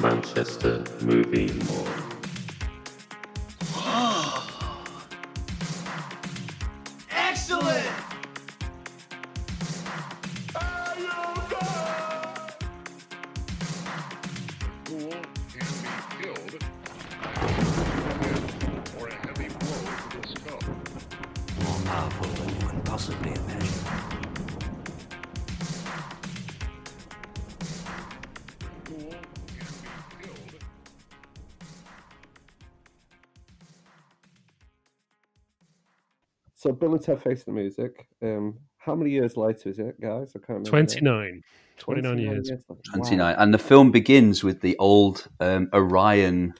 Manchester Movie Bill and Ted Face the Music. Um, how many years later is it, guys? I can't remember. 29. 29 years. later. Wow. 29. And the film begins with the old um, Orion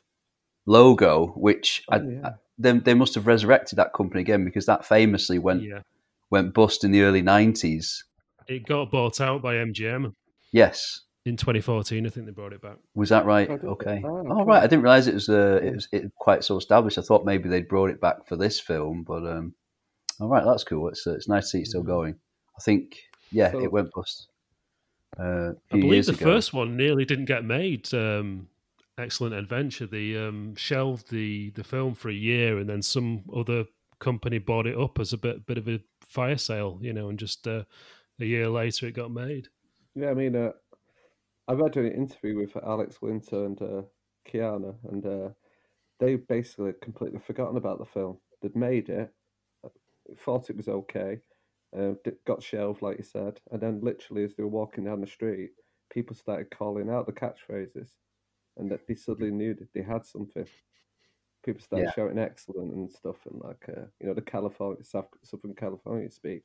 logo, which I, Oh, yeah. I- they, they must have resurrected that company again because that famously went Yeah. went bust in the early 90s. It got bought out by MGM Yes. in 2014. I think they brought it back. Was that right? Oh, okay. Oh, Oh, right. I didn't realize it was uh, it was it quite so established. I thought maybe they'd brought it back for this film, but um, all right, that's cool. It's uh, it's nice to see it still going. I think yeah, So- it went bust. Uh, a I few believe years the ago. first one nearly didn't get made. Um, Excellent Adventure. They um, shelved the, the film for a year, and then some other company bought it up as a bit bit of a fire sale, you know, and just uh, a year later it got made. Yeah, I mean, uh, I read an interview with Alex Winter and uh, Keanu, and uh, they basically completely forgotten about the film. They'd made it, thought it was okay, uh, got shelved, like you said, and then literally as they were walking down the street, people started calling out the catchphrases, and that they suddenly knew that they had something. People started Yeah. shouting "excellent" and stuff, and like uh, you know the California South, Southern California speak.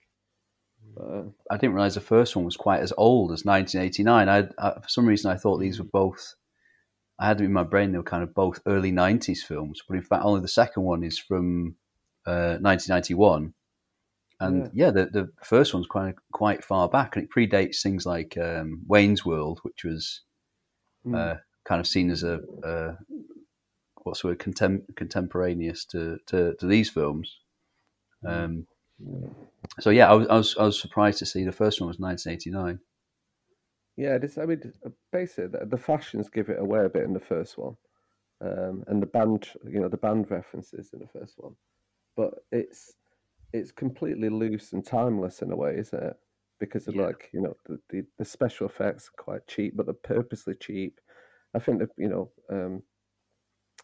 Uh, I didn't realize the first one was quite as old as 1989. I, I for some reason I thought these were both. I had them in my brain they were kind of both early 90s films, but in fact only the second one is from uh, 1991. And yeah, the the first one's quite quite far back, and it predates things like um, Wayne's World, which was mm. uh, kind of seen as a, a what's the word contem- contemporaneous to, to, to these films. Um, so yeah, I was, I was I was surprised to see the first one was 1989. Yeah, this, I mean, uh, basically, the, the fashions give it away a bit in the first one, um, and the band, you know, the band references in the first one, but it's it's completely loose and timeless in a way, isn't it? Because of Yeah. like, you know, the, the, the special effects are quite cheap, but they're purposely cheap. I think that you know, um,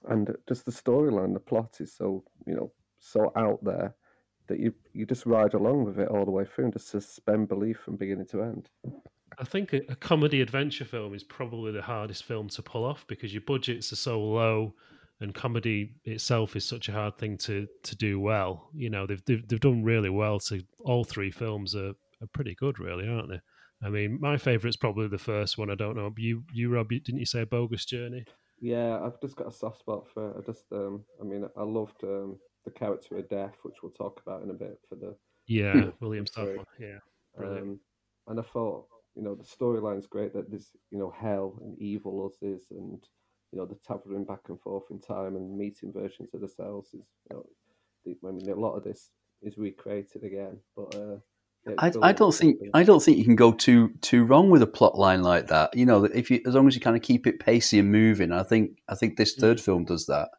and just the storyline, the plot is so you know so out there that you you just ride along with it all the way through and just suspend belief from beginning to end. I think a, a comedy adventure film is probably the hardest film to pull off because your budgets are so low, and comedy itself is such a hard thing to to do well. You know, they've they've, they've done really well. To all three films are, are pretty good, really, aren't they? I mean, my favourite's probably the first one. I don't know. You, you, Rob, didn't you say a Bogus Journey? Yeah, I've just got a soft spot for. I just, um, I mean, I loved um, the character of Death, which we'll talk about in a bit for the, Yeah, William. Sadler. Yeah, um, and I thought, you know, the storyline's great that this you know, hell and evil us is, and you know, the traveling back and forth in time and meeting versions of themselves is, you know, the, I mean, a lot of this is recreated again, but uh, yeah, I, I don't think I don't think you can go too too wrong with a plot line like that. You know, if you as long as you kind of keep it pacey and moving, I think I think this third film does that.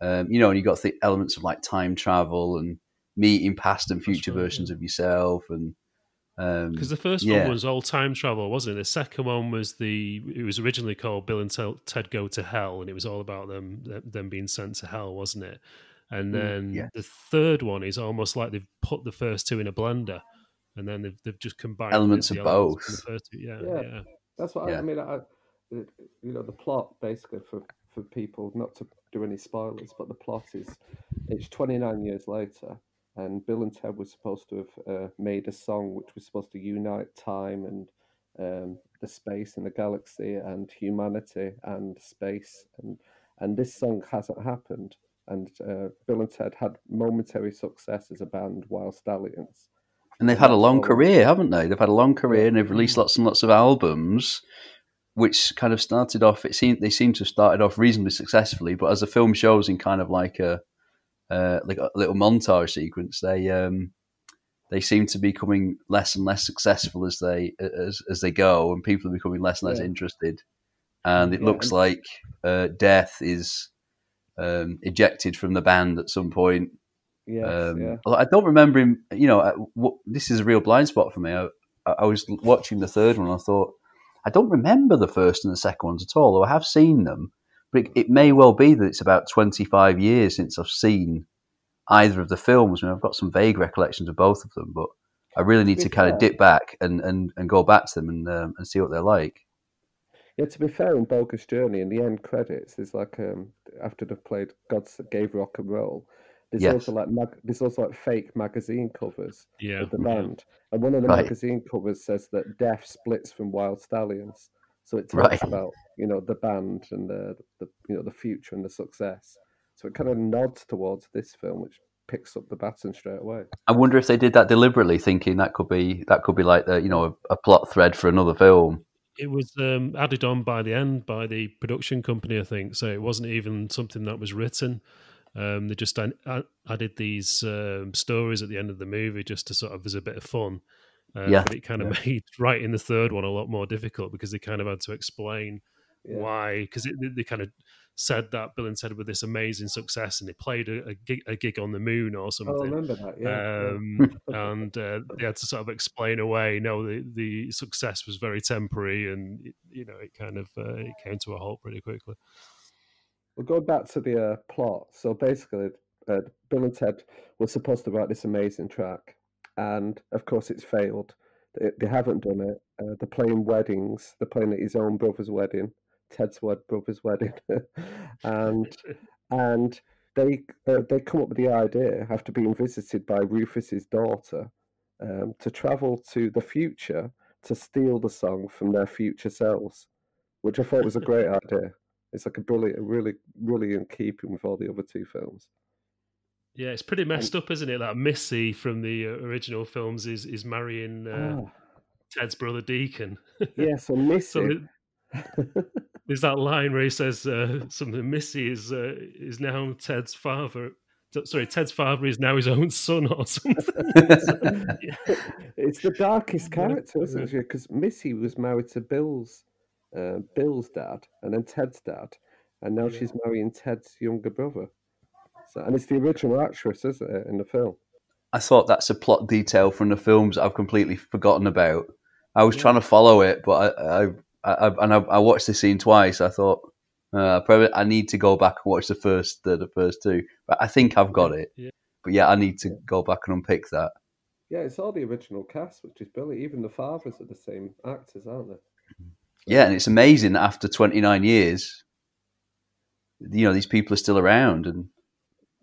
Um, you know, and you got the elements of like time travel and meeting past and future right, versions of yourself, and um, Because the first yeah. one was all time travel, wasn't it? The second one was the. It was originally called Bill and Ted Go to Hell, and it was all about them them being sent to hell, wasn't it? And then yeah. the third one is almost like they've put the first two in a blender, and then they've they've just combined Elements the of elements both. The first two. Yeah, Yeah. yeah. That's what I, I mean. I, it, you know, the plot basically for for people not to do any spoilers, but the plot is it's 29 years later, and Bill and Ted were supposed to have uh, made a song which was supposed to unite time and um, the space and the galaxy and humanity and space, and and this song hasn't happened. And uh, Bill and Ted had momentary success as a band Wild Stallions. and they've had a long career, haven't they? They've had a long career and they've released lots and lots of albums, which kind of started off. It seemed they seem to have started off reasonably successfully, but as the film shows, in kind of like a uh, like a little montage sequence, they um, they seem to be becoming less and less successful as they as as they go, and people are becoming less and less Yeah. interested. and it Yeah, looks like uh, Death is um, ejected from the band at some point. Yes, Um, yeah. I don't remember him. You know, uh, what, this is a real blind spot for me. I, I was watching the third one. and I thought I don't remember the first and the second ones at all. Though I have seen them, but it, it may well be that it's about twenty five years since I've seen either of the films. I mean, I've got some vague recollections of both of them, but I really need be to kind fair- of dip back and, and, and go back to them and um, and see what they're like. Yeah, to be fair, in Bogus Journey, in the end credits, there's like um after they've played God's Gave Rock and Roll, there's Yes. also like mag- there's also like fake magazine covers Yeah. of the band, and one of the Right. magazine covers says that Death splits from Wild Stallions, so it talks Right. about you know the band and the, the you know the future and the success. So it kind of nods towards this film, which picks up the baton straight away. I wonder if they did that deliberately, thinking that could be that could be like the you know a, a plot thread for another film. It was um, added on by the end by the production company, I think. So it wasn't even something that was written. Um, they just an- a- added these um, stories at the end of the movie just to sort of as a bit of fun. Uh, Yeah. But it kind of made writing the third one a lot more difficult because they kind of had to explain Yeah. why. Because they, kind of said that Bill and Ted with this amazing success and they played a, a, gig, a gig on the moon or Oh, I something. remember that. Yeah. yeah. um, and uh, they had to sort of explain away. No, the, the success was very temporary, and it- you know it kind of uh, it came to a halt pretty quickly. We'll go back to the uh, plot. So basically, uh, Bill and Ted were supposed to write this amazing track, and of course, it's failed. They, they haven't done it. Uh, they're playing weddings. They're playing at his own brother's wedding, Ted's brother's wedding, and and they uh, they come up with the idea after being visited by Rufus's daughter um, to travel to the future to steal the song from their future selves, which I thought was a great idea. It's like a brilliant, really, really in keeping with all the other two films. Yeah, it's pretty messed up, isn't it? That Missy from the uh, original films is is marrying uh, Ah, Ted's brother Deacon. yeah, so so Missy. there's that line where he says uh, something. Missy is uh, is now Ted's father. Sorry, Ted's father is now his own son or something. Yeah. it's the darkest character, isn't it? Because Missy was married to Bill's uh, Bill's dad and then Ted's dad, and now Yeah. she's marrying Ted's younger brother. So, and it's the original actress, isn't it, in the film? I thought that's a plot detail from the films I've completely forgotten about. I was trying to follow it, but I, I, I and I, I watched the scene twice. I thought uh, probably I need to go back and watch the first the, the first two, but I think I've got it. Yeah. But yeah, I need to go back and unpick that. Yeah, it's all the original cast, which is brilliant. Even the fathers are the same actors, aren't they? Yeah, and it's amazing that after 29 years, you know, these people are still around, and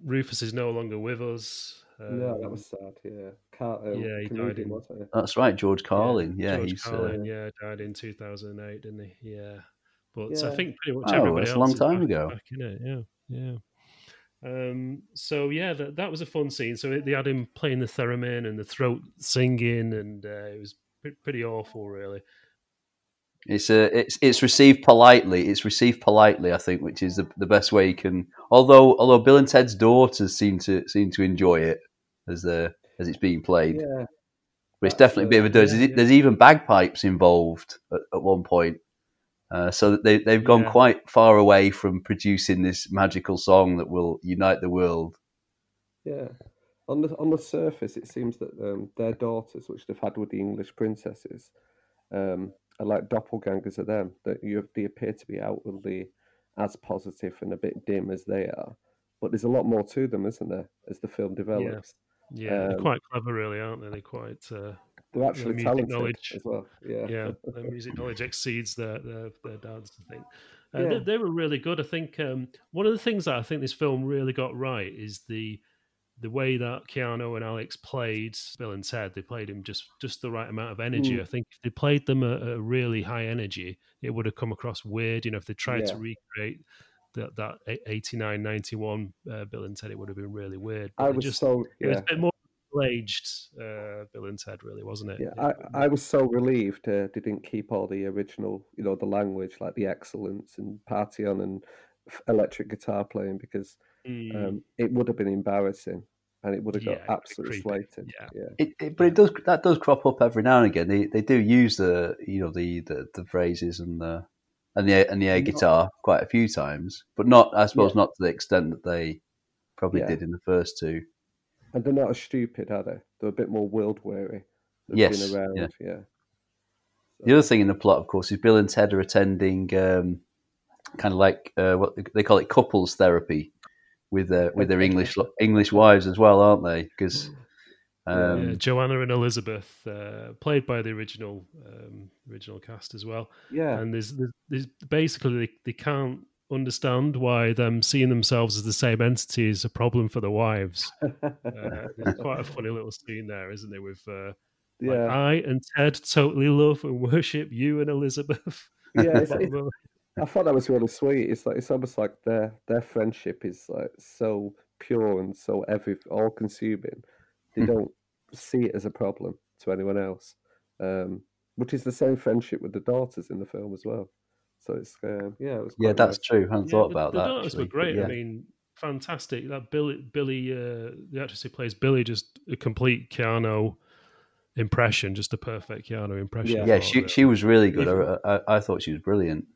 Rufus is no longer with us. yeah, that Um, was sad. Yeah, Car- um, yeah, he died in- wasn't it? that's right, George Carlin. Yeah, George he's uh, yeah, died in 2008, didn't he? Yeah. But I think pretty much Oh, everybody that's a long time back, ago. back in it. Yeah, yeah. Um, so yeah, that, that was a fun scene. So they had him playing the theremin and the throat singing, and uh, it was pretty awful, really. It's uh, it's it's received politely. It's received politely, I think, which is the, the best way you can. Although although Bill and Ted's daughters seem to seem to enjoy it as the as it's being played, Yeah, but it's definitely a bit of a uh, yeah, there's, yeah. there's even bagpipes involved at, at one point, uh, so they they've gone Yeah. quite far away from producing this magical song that will unite the world. yeah. On the on the surface, it seems that um, their daughters, which they've had with the English princesses, um, are like doppelgangers of them. That you they appear to be outwardly as positive and a bit dim as they are, but there's a lot more to them, isn't there? As the film develops, Yeah, they're Um, quite clever, really, aren't they? They're quite. Uh, they're actually music talented knowledge. as well. Yeah, yeah, their music knowledge exceeds their their, their dad's. I think uh, Yeah. they, they were really good. I think um, one of the things that I think this film really got right is the the way that Keanu and Alex played Bill and Ted. They played him just just the right amount of energy. Mm. I think if they played them at a really high energy, it would have come across weird. You know, if they tried to recreate that that 89, 91 uh, Bill and Ted, it would have been really weird. I But they was just so it was yeah. a bit more aged uh, Bill and Ted, really, wasn't it? Yeah, It- I, I was so relieved uh, they didn't keep all the original, you know, the language like the excellence and party on and electric guitar playing because Mm. um, it would have been embarrassing and it would have got it'd absolutely creepy. slated. Yeah. yeah, It, it, but it does that does crop up every now and again. They they do use the you know the the, the phrases and the and the and the air Not- guitar quite a few times, but not I suppose Yeah. not to the extent that they probably Yeah. did in the first two. And they're not as stupid, are they? They're a bit more world weary. Yes, been around, yeah. yeah. The other thing in the plot, of course, is Bill and Ted are attending um, kind of like uh, what they call it couples therapy with their with their English English wives as well, aren't they? Because um, Yeah, Joanna and Elizabeth, uh, played by the original um, original cast as well. Yeah. And there's, there's, there's basically they, they can't understand why them seeing themselves as the same entity is a problem for the wives. Uh, there's quite a funny little scene there, isn't there? With uh, like, yeah. I and Ted totally love and worship you and Elizabeth. yeah, it's, it's, I thought that was really sweet. It's like it's almost like their their friendship is like so pure and so every all consuming. They Hmm. don't see it as a problem to anyone else, um, which is the same friendship with the daughters in the film as well. So it's uh, yeah, it was yeah, that's nice. true. I hadn't Yeah, thought the, about the that. daughters actually, were great. Yeah. I mean, fantastic. That Billy, Billy, uh, the actress who plays Billy, just a complete Keanu impression, just a perfect Keanu impression. Yeah. Yeah, she she was really good. I, I, I thought she was brilliant.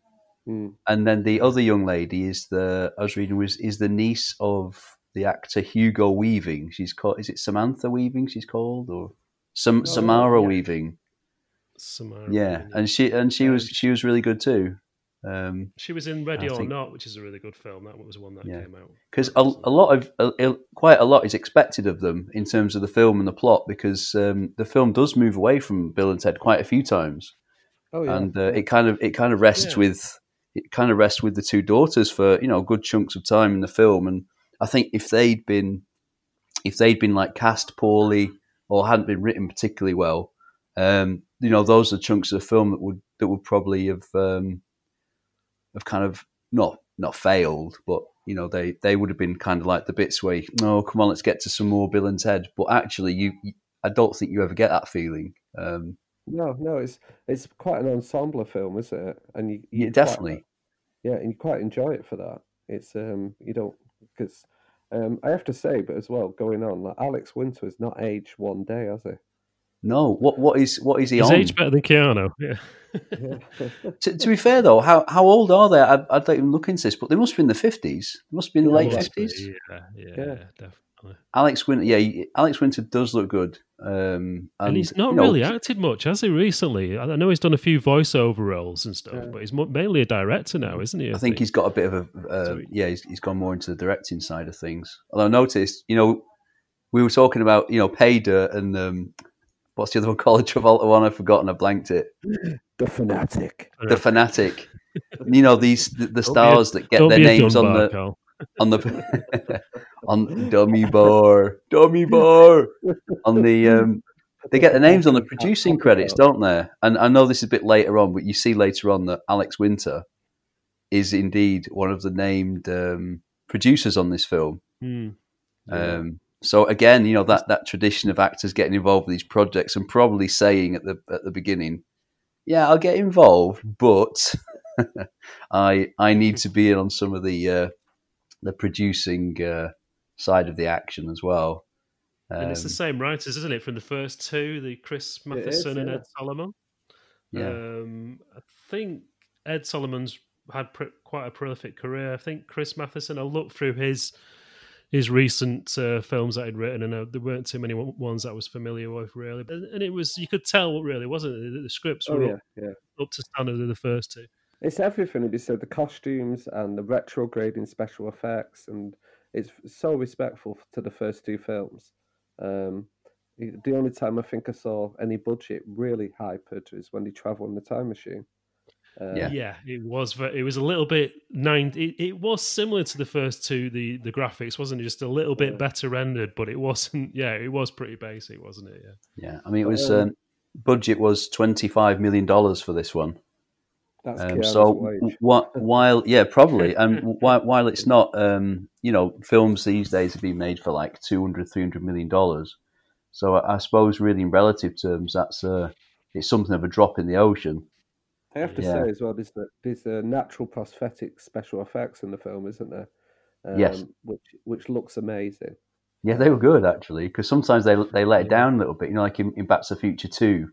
Mm. And then the other young lady is the I was reading was is the niece of the actor Hugo Weaving. She's called is it Samantha Weaving? She's called or Sam, Oh, Samara yeah. Weaving. Samara Yeah, Weaving, and she and she was she was really good too. Um, she was in Ready I or think- Not, which is a really good film. That was one that Yeah. came out because quite a, a lot of a, a- quite a lot is expected of them in terms of the film and the plot because um, the film does move away from Bill and Ted quite a few times, Oh yeah, and uh, it kind of it kind of rests Yeah. with it kind of rests with the two daughters for you know good chunks of time in the film, and I think if they'd been if they'd been like cast poorly or hadn't been written particularly well, um, you know those are chunks of the film that would that would probably have um, have kind of not not failed, but you know they they would have been kind of like the bits where no, come on, let's get to some more Bill and Ted. But actually, you, you I don't think you ever get that feeling. Um, no, no, it's it's quite an ensemble film, isn't it? And you, you yeah, quite- definitely. yeah, and you quite enjoy it for that. It's um, you don't because um, I have to say, but as well, going on, like Alex Winter has not aged one day, has he? No, what what is what is he He's on? aged better than Keanu. Yeah. Yeah. To, to be fair though, how how old are they? I, I don't even look into this, but they must be in the fifties. They must be in the Yeah, late fifties. Yeah, yeah, Yeah. definitely. Alex Winter, yeah, Alex Winter does look good. Um, and, And, he's not you know, really acted much, has he? Recently, I I know he's done a few voiceover roles and stuff, Yeah. but he's mainly a director now, isn't he? I think he's got a bit of a uh, yeah. He's, he's gone more into the directing side of things. Although I noticed, you know, we were talking about you know pay dirt and um, what's the other one called? Travolta one. I've forgotten. I blanked it. the fanatic. The fanatic. you know these the, the Don't a- stars that get their names on Dunbar, the Carl. On the on dummy bar, dummy bar on the um, they get the names on the producing credits, don't they? And I know this is a bit later on, but you see later on that Alex Winter is indeed one of the named um, producers on this film. Hmm. Um, so again, you know that that tradition of actors getting involved with these projects and probably saying at the at the beginning, "Yeah, I'll get involved, but I I need to be in on some of the uh, the producing uh, side of the action as well." and it's the Um, same writers, isn't it, from the first two, the Chris It is, Matheson and yeah. Ed Solomon. yeah, Um, I think Ed Solomon's had pr- quite a prolific career. I think Chris Matheson. I looked through his his recent uh, films that he'd written, and uh, there weren't too many one- ones that I was familiar with really. And, and it was you could tell really, wasn't it? The, the scripts Oh were yeah, up, yeah. up to standard of the first two. It's everything. They said the costumes and the retrograding special effects, and it's so respectful to the first two films. Um, the the only time I think I saw any budget really hypered is when they travel in the time machine. Um, Yeah. Yeah, it was. It was a little bit nine. It, it was similar to the first two. The the graphics wasn't it just a little bit Yeah. better rendered, but it wasn't. Yeah, it was pretty basic, wasn't it? Yeah. yeah. I mean, it was Um, um, budget was twenty five million dollars for this one. That's Um, so wh- while yeah, probably, and while, while it's not, um, you know, films these days have been made for like 200, 300 million dollars. So I, I suppose, really, in relative terms, that's uh, it's something of a drop in the ocean. I have to Yeah. say as well, there's the, there's the natural prosthetic special effects in the film, isn't there? Um, Yes. Which which looks amazing. Yeah, they were good actually, because sometimes they they let it down a little bit. You know, like in, in Back to the Future Two,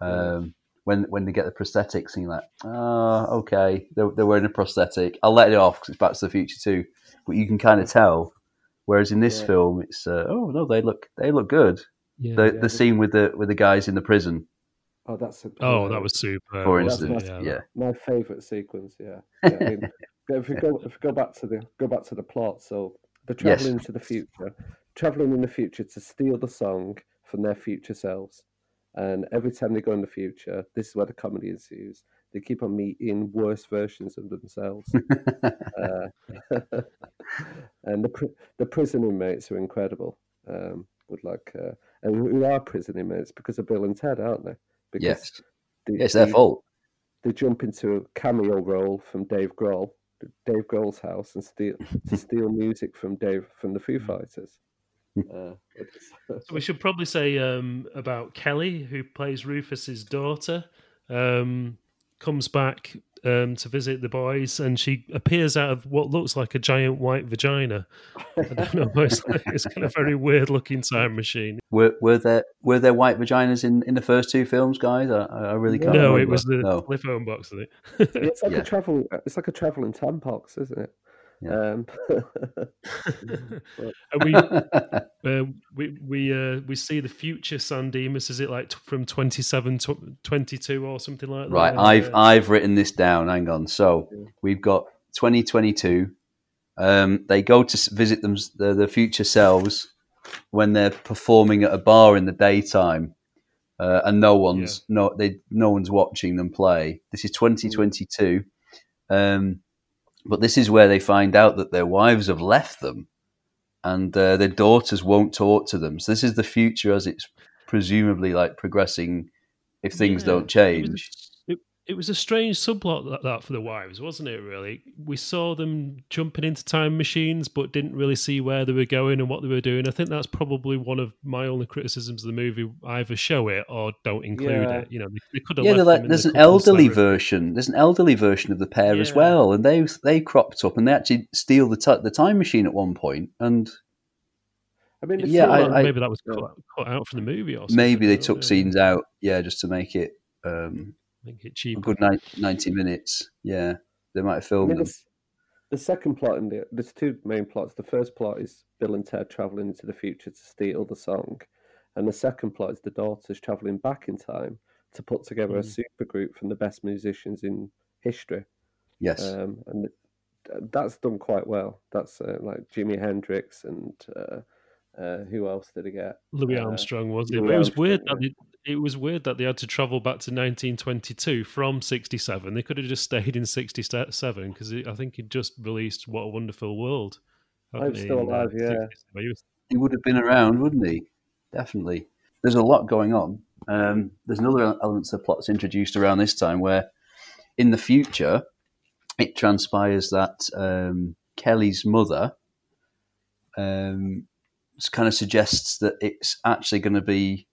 um, when when they get the prosthetics, and you're like, ah, okay, they're, they're wearing a prosthetic. I'll let it off because it's Back to the Future too. But you can kind of tell. Whereas in this Yeah. film, it's uh, oh no, they look they look good. Yeah. The Yeah. the scene with the with the guys in the prison, Oh, that's a, oh, uh, that was super. for wasn't instance, it? yeah. my favourite sequence. Yeah, yeah I mean, if we go if we go back to the go back to the plot, so they're Yes. traveling into the future, traveling in the future to steal the song from their future selves, and every time they go in the future, this is where the comedy ensues. They keep on meeting worse versions of themselves, uh, and the pri- the prison inmates are incredible. Um, would like, uh, and who are prison inmates because of Bill and Ted, aren't they? Because Yes, they- it's their they- fault. they jump into a cameo role from Dave Grohl, Dave Grohl's house, and steal to steal music from Dave from the Foo Fighters. Uh, So we should probably say um, about Kelly, who plays Rufus's daughter, um, comes back um, to visit the boys, and she appears out of what looks like a giant white vagina. I don't know. It's, it's kind of very weird looking time machine. Were were there were there white vaginas in, in the first two films, guys? I, I really can't. No, it was the no. telephone box, I think. it's like Yeah. a travel. It's like a traveling tampons, isn't it? Yeah. Um, and we uh, we we uh, we see the future San Dimas. Is it like t- from 27, tw- 22 or something like that? Right, And, I've uh, I've written this down. Hang on. So we've got 2022. Um, they go to visit them the, the future selves when they're performing at a bar in the daytime, uh, and no one's no they no one's watching them play. This is 2022, um, but this is where they find out that their wives have left them, and uh, their daughters won't talk to them. So this is the future as it's presumably like progressing if things Yeah, don't change. It, it was a strange subplot that, that for the wives, wasn't it? Really, we saw them jumping into time machines, but didn't really see where they were going and what they were doing. I think that's probably one of my only criticisms of the movie. Either show it or don't include Yeah. it. You know, they, they could have. Yeah, left they're them like, in there's the an elderly therapy. version. There's an elderly version of the pair as well, and they they cropped up and they actually steal the ti the time machine at one point, and I mean, Yeah, sort I- of Or like- maybe that was cut, cut out from the movie or something. maybe they took know. scenes out, yeah, just to make it um, Make it a cheap. good ni- ninety minutes. Yeah, they might have I filmed mean, them. the, the second plot in the there's two main plots. The first plot is Bill and Ted traveling into the future to steal the song, and the second plot is the daughters traveling back in time to put together a Mm. super group from the best musicians in history. Yes, um, and that's done quite well. That's uh, like Jimi Hendrix and uh, uh, who else did he get? Louis Uh, Armstrong was it? Louis it was Armstrong, weird yeah. That they, it was weird that they had to travel back to 1922 from 67. They could have just stayed in 67 because I think he just released "What a Wonderful World." I'm he, Still in, uh, Alive, yeah. He was- he would have been around, wouldn't he? Definitely. There's a lot going on. Um, there's another element to the plot that's introduced around this time where, in the future, it transpires that um, Kelly's mother um, kind of suggests that it's actually going to be,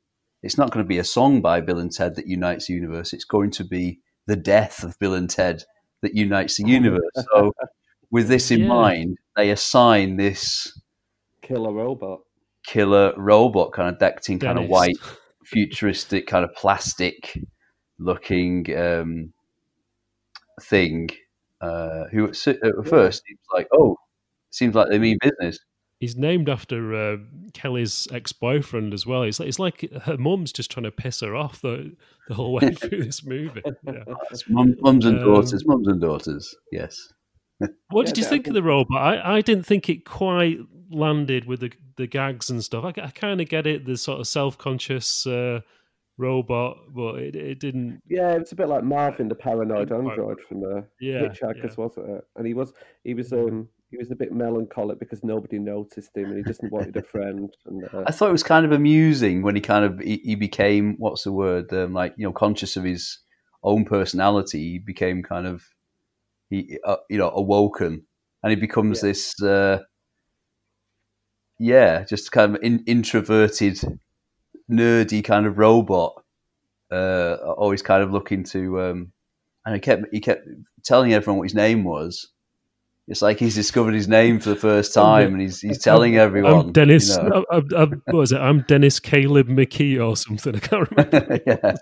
it's not going to be a song by Bill and Ted that unites the universe. It's going to be the death of Bill and Ted that unites the universe. So, with this in Yeah. mind, they assign this Killer Robot. killer robot kind of decked in kind of white, futuristic, kind of plastic looking um, thing. Uh, who at si- at first seems like, oh, seems like they mean business. He's named after uh, Kelly's ex-boyfriend as well. It's like, it's like her mum's just trying to piss her off the the whole way through this movie. Yeah. Mum, mums and Um, daughters, mums and daughters. Yes. What Yeah, did you think think- of the robot? I, I didn't think it quite landed with the the gags and stuff. I, I kind of get it, the sort of self conscious uh, robot, but it, it didn't. Yeah, it's a bit like Marvin, the paranoid android from the Yeah, Hitchhikers, yeah. wasn't it? And he was he was um he was a bit melancholic because nobody noticed him and he just wanted a friend. And uh, I thought it was kind of amusing when he kind of he, he became what's the word um, like you know conscious of his own personality. He became kind of he uh, you know awoken, and he becomes Yeah. this uh, yeah, just kind of in, introverted, nerdy kind of robot. Uh, always kind of looking to um, and he kept he kept telling everyone what his name was. It's like he's discovered his name for the first time, and he's he's telling everyone. I'm Dennis. you know. I'm, I'm, what was it? I'm Dennis Caleb McKee or something. I can't remember. yeah,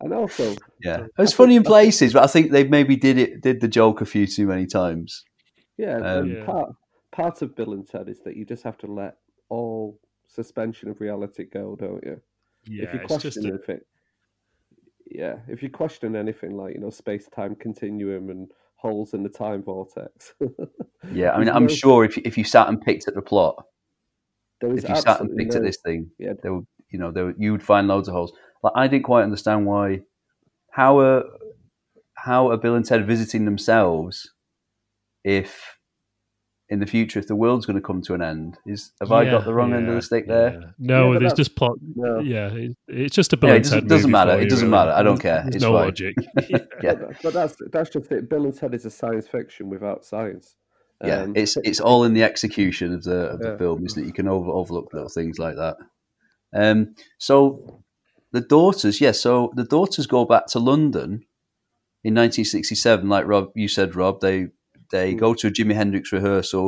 And also, yeah. It's funny in places, but I think they maybe did it did the joke a few too many times. yeah, Um, Yeah. part part of Bill and Ted is that you just have to let all suspension of reality go, don't you? Yeah, if you it's question just a, anything, yeah, if you question anything like you know space time continuum and holes in the time vortex, Yeah, I mean, I'm no- sure if if you sat and picked at the plot, if you sat and picked no, at this thing, yeah. there would you know there you would find loads of holes. Like I didn't quite understand why how are how are Bill and Ted visiting themselves if in the future if the world's going to come to an end is have I got the wrong end of the stick yeah. there? No, Yeah, there's just plot. No. Yeah, it, it's just a Bill Yeah, it doesn't- Ted doesn't matter, it doesn't really. matter, I don't There's- care, There's it's no fine. logic. Yeah. But, but that's that's just it. Bill and Ted is a science fiction without science. Yeah, Um, it's it's all in the execution of the of the Yeah. film, isn't it? You can over, overlook little things like that. Um, so the daughters, yes. so the daughters go back to London in 1967. Like Rob, you said, Rob, they they Hmm. go to a Jimi Hendrix rehearsal,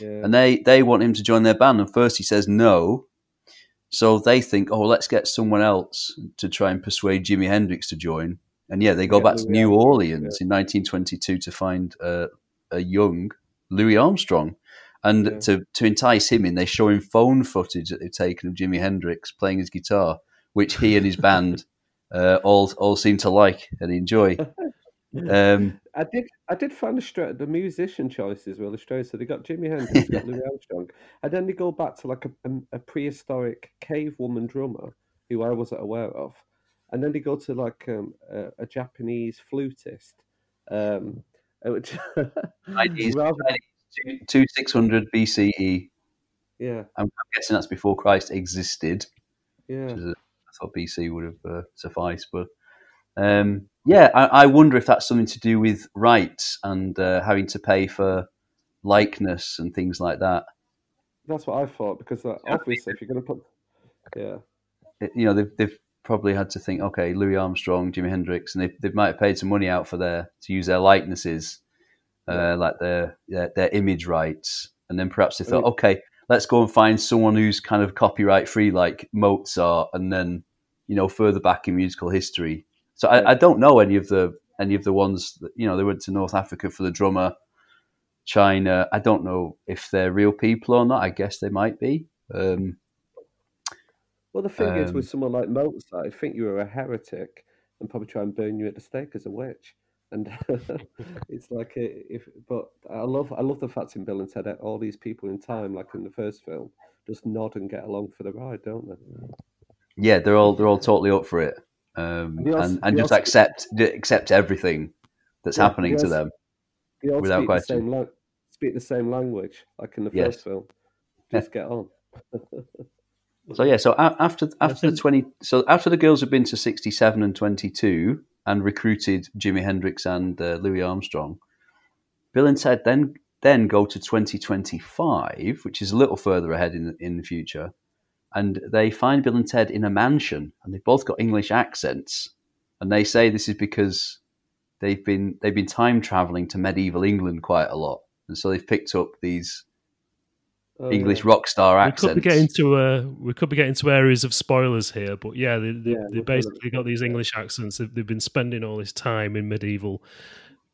yeah. and they they want him to join their band. And first he says no, so they think, oh, let's get someone else to try and persuade Jimi Hendrix to join. And yeah, they go Yeah, back to New Armstrong, Orleans in 1922 to find uh, a young Louis Armstrong. And to, to entice him in, they show him phone footage that they've taken of Jimi Hendrix playing his guitar, which he and his band uh, all all seem to like and enjoy. Um, I did. I did find the the musician choices really strange. So they got Jimi Hendrix, got Louis Armstrong, and then they go back to like a, a, prehistoric cave woman drummer who I wasn't aware of, and then they go to like um, a, a Japanese flutist, um, uh, which rather, two, two six hundred BCE. yeah, I'm, I'm guessing that's before Christ existed. yeah. is I thought BC would have uh, sufficed. But um, yeah, I, I wonder if that's something to do with rights and uh, having to pay for likeness and things like that. That's what I thought because uh, obviously if you're going to put, yeah, It- you know, they've, they've probably had to think, okay, Louis Armstrong, Jimi Hendrix, and they, they might have paid some money out for their to use their likenesses, uh, like their, their their image rights, and then perhaps they thought, mean- okay, let's go and find someone who's kind of copyright free, like Mozart, and then you know further back in musical history. So I, I don't know any of the any of the ones that you know they went to North Africa for the drummer, China. I don't know if they're real people or not. I guess they might be. Um, Well, the thing is, Um, with someone like Mozart, I think you were a heretic and probably try and burn you at the stake as a witch. And it's like, a, if but I love, I love the fact in Bill and Ted, that all these people in time, like in the first film, just nod and get along for the ride, don't they? yeah, they're all they're all totally up for it, um, also- and and just also- accept accept everything that's Yeah, happening they to them. Without speak question. the same speak the same language, like in the Yes. first film. Just get on. So yeah, so after after the twenty, so after the girls have been to sixty seven and twenty two and recruited Jimi Hendrix and uh, Louis Armstrong, Bill and Ted then then go to twenty twenty five, which is a little further ahead in in the future, and they find Bill and Ted in a mansion, and they've both got English accents, and they say this is because they've been they've been time traveling to medieval England quite a lot, and so they've picked up these Oh, English yeah. rock star accents. We accents. could be getting to uh, we could be getting to areas of spoilers here, but yeah, they, they, Yeah, they basically got these English accents. They've, they've been spending all this time in medieval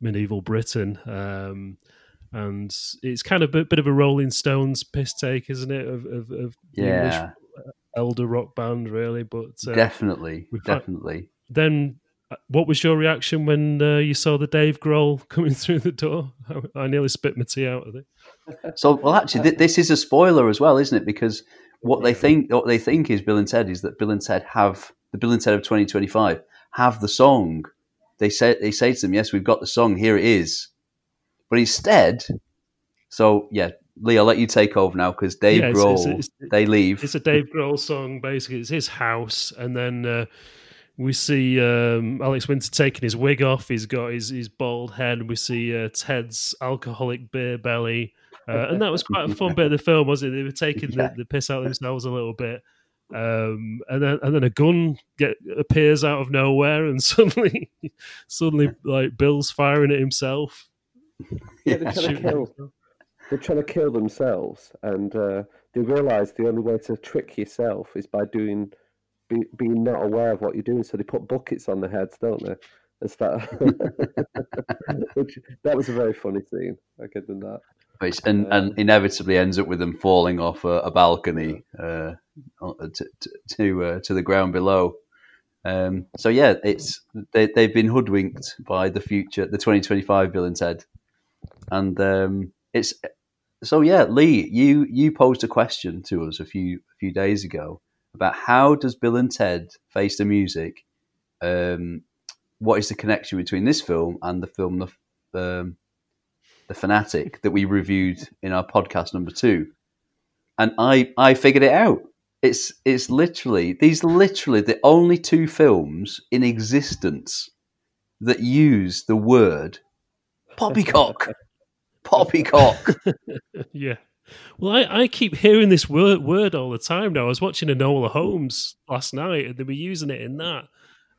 medieval Britain, um, and it's kind of a bit of a Rolling Stones piss take, isn't it? Of, of, of the English yeah. Elder rock band, really. But uh, definitely, definitely. then, uh, what was your reaction when uh, you saw the Dave Grohl coming through the door? I, I nearly spit my tea out of it. So, well, actually, th- this is a spoiler as well, isn't it? Because what they think, what they think is Bill and Ted is that Bill and Ted have the Bill and Ted of 2025 have the song. They say they say to them, "Yes, we've got the song. Here it is." But instead, so yeah, Lee, I'll let you take over now because Dave Yeah, it's- Grohl, it's- it's- they leave. It's a Dave Grohl song, basically. It's his house, and then uh, we see um, Alex Winter taking his wig off. He's got his, his bald head. We see uh, Ted's alcoholic beer belly, uh, and that was quite a fun bit of the film, wasn't it? They were taking Yeah. the, the piss out of themselves a little bit. Um, and then and then a gun get appears out of nowhere, and suddenly suddenly like Bill's firing at himself. Yeah, they're trying to kill. himself. They're trying to kill themselves, and uh, they realise the only way to trick yourself is by doing, be, being not aware of what you're doing. So they put buckets on their heads, don't they? Start. Which that was a very funny scene. I give them that. And, and inevitably ends up with them falling off a, a balcony uh, to to uh, to the ground below. Um, so yeah, it's they, they've been hoodwinked by the future, the 2025 Bill and Ted, and um, it's so yeah. Lee, you you posed a question to us a few a few days ago about how does Bill and Ted Face the Music? Um, what is the connection between this film and the film the um, the fanatic that we reviewed in our podcast number two and i i figured it out it's it's literally these literally the only two films in existence that use the word poppycock poppycock Yeah. Well, I, I keep hearing this word word all the time now. I was watching Enola Holmes last night, and they were using it in that.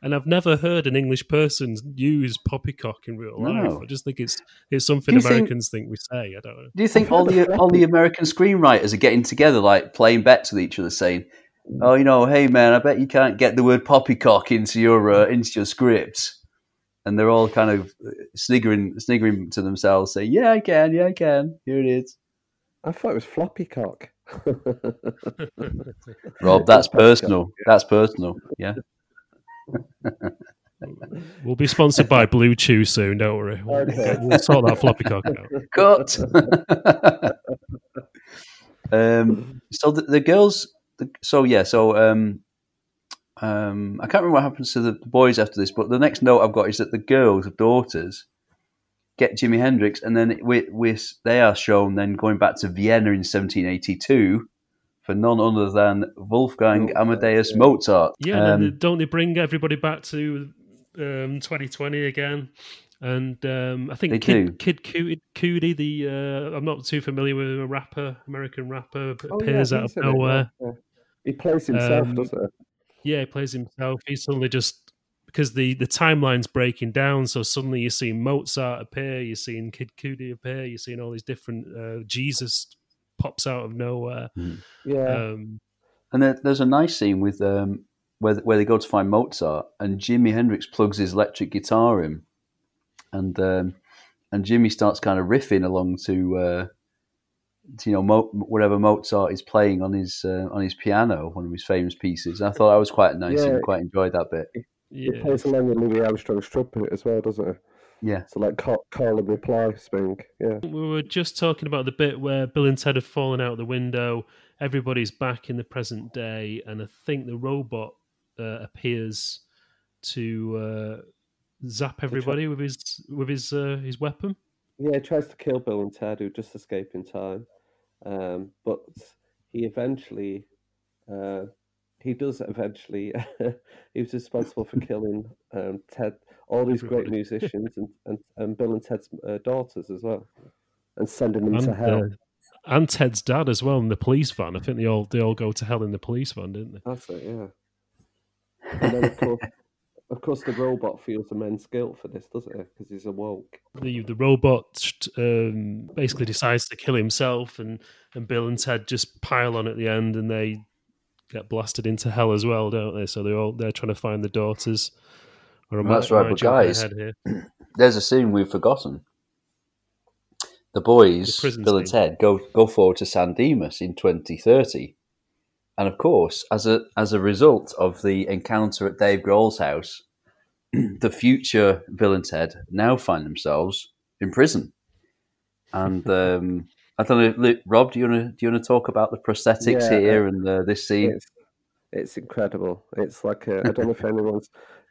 And I've never heard an English person use poppycock in real life. No. I just think it's it's something Do you think- Americans think we say. I don't know. do you think all the all the american screenwriters are getting together like playing bets with each other saying oh you know hey man i bet you can't get the word poppycock into your uh, into your script and they're all kind of sniggering sniggering to themselves saying yeah i can yeah i can here it is I thought it was floppy cock. Rob, that's personal. That's personal. Yeah. We'll be sponsored by BlueChew soon. Don't worry. We'll, Okay. we'll sort that floppy cock out. Cut. um, so the, the girls. The, so yeah. So um, um, I can't remember what happens to the boys after this, but the next note I've got is that the girls, the daughters, get Jimi Hendrix, and then we, we they are shown then going back to Vienna in 1782 for none other than Wolfgang Mozart, Amadeus yeah. Mozart. Yeah, and then Um, don't they bring everybody back to um, 2020 again? And um, I think. Kid, Kid Cudi, Cudi, the uh, I'm not too familiar with a rapper, American rapper, Oh, yeah, appears out of in it, yeah, nowhere. He plays himself, Um, doesn't he? Yeah, he plays himself. He's suddenly just because the the timeline's breaking down. So suddenly you're seeing Mozart appear, you're seeing Kid Cudi appear, you're seeing all these different uh, Jesus pops out of nowhere. Yeah. Um, And there, there's a nice scene with um, where where they go to find Mozart, and Jimi Hendrix plugs his electric guitar in, and um, and Jimi starts kind of riffing along to, uh, to you know Mo- whatever Mozart is playing on his uh, on his piano, one of his famous pieces. I thought that was quite nice. Yeah. and quite enjoyed that bit. He yeah, plays along with Louis Armstrong's trumpet as well, doesn't it? Yeah, So like call, call and reply thing. Yeah. we were just talking about the bit where Bill and Ted have fallen out the window. Everybody's back in the present day, and I think the robot uh, appears to uh, zap everybody with his with his uh, his weapon. Yeah, he tries to kill Bill and Ted, who just escape in time. Um, but he eventually, uh, he does eventually, he was responsible for killing um, Ted, all these great musicians, and, and, and Bill and Ted's uh, daughters as well, and sending them and, to hell. uh, and Ted's dad as well in the police van. I think they all they all go to hell in the police van, didn't they? That's it, yeah. And then, of course, of course, the robot feels immense guilt for this, doesn't it? Because he's awoke. The the robot um, basically decides to kill himself, and and Bill and Ted just pile on at the end, and they get blasted into hell as well, don't they? So they're all they're trying to find the daughters. Or am That's I- right, am I but guys, here? there's a scene we've forgotten. The boys, The prison Bill and. Ted, go go forward to San Dimas in 2030, and of course, as a as a result of the encounter at Dave Grohl's house, the future Bill and Ted now find themselves in prison. And um, I don't know, Luke, Rob, do you want to do you want to talk about the prosthetics Yeah, here and uh, this scene? It's, it's incredible. It's like I I don't know if anyone's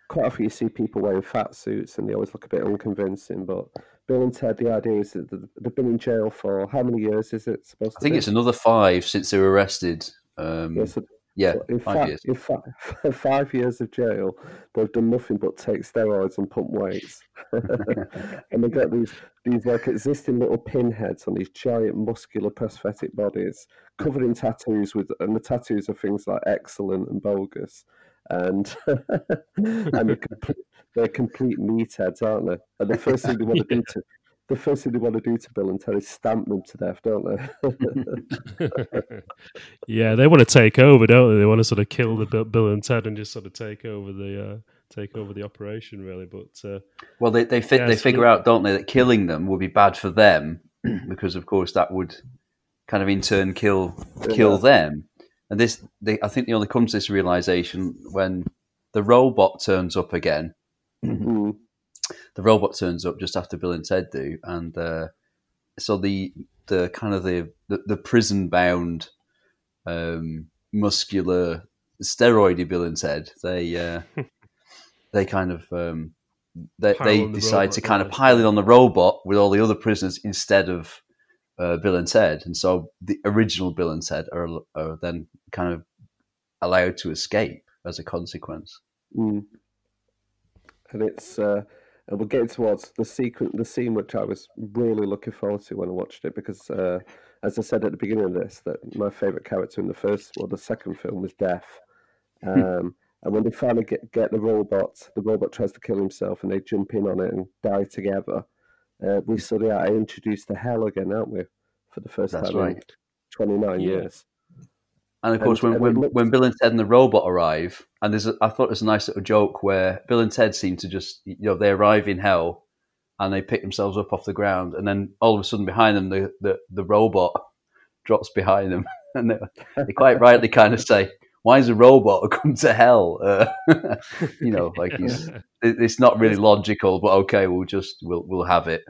quite often you see people wearing fat suits and they always look a bit unconvincing. But Bill and Ted, the idea is that they've been in jail for how many years is it supposed I to I think be? it's another five since they were arrested. Um, Yeah, so- yeah, so five fact, years. in fact, five years of jail, they've done nothing but take steroids and pump weights, and they get these these like existing little pinheads on these giant muscular prosthetic bodies, covered in tattoos with, and the tattoos are things like excellent and bogus, and and they're complete, they're complete meatheads, aren't they? And the first thing they want to do to the first thing they want to do to Bill and Ted is stamp them to death, don't they? yeah, they want to take over, don't they? They want to sort of kill the Bill, Bill and Ted and just sort of take over the uh, take over the operation, really. But uh, Well, they they, fi- Yeah, they figure out, don't they, that killing them would be bad for them because, of course, that would kind of in turn kill kill them. And this, they, I think, they only come to this realization when the robot turns up again. Mm, The robot turns up just after Bill and Ted do, and uh, so the the kind of the the, the prison bound, um, muscular, steroidy Bill and Ted, they uh, they kind of um, they, Pile they on the decide to kind don't of they? pile it on the robot with all the other prisoners instead of uh, Bill and Ted, and so the original Bill and Ted are, are then kind of allowed to escape as a consequence. mm. And it's uh, and we're getting towards the sequence, the scene which I was really looking forward to when I watched it because, uh, as I said at the beginning of this, that my favourite character in the first or the second film was Death. Um, and when they finally get, get the robot, the robot tries to kill himself, and they jump in on it and die together. Uh, we suddenly are introduced to hell again, aren't we? For the first That's time in 29 Yeah. years. And of And- course, when, and when, looks- when Bill and Ted and the robot arrive, and there's a, I thought it was a nice little joke where Bill and Ted seem to just, you know, they arrive in hell and they pick themselves up off the ground, and then all of a sudden behind them, the, the, the robot drops behind them. And they, they quite rightly kind of say, Why is a robot come to hell? Uh, you know, like he's, it- it's not really logical, but okay, we'll just, we'll, we'll have it.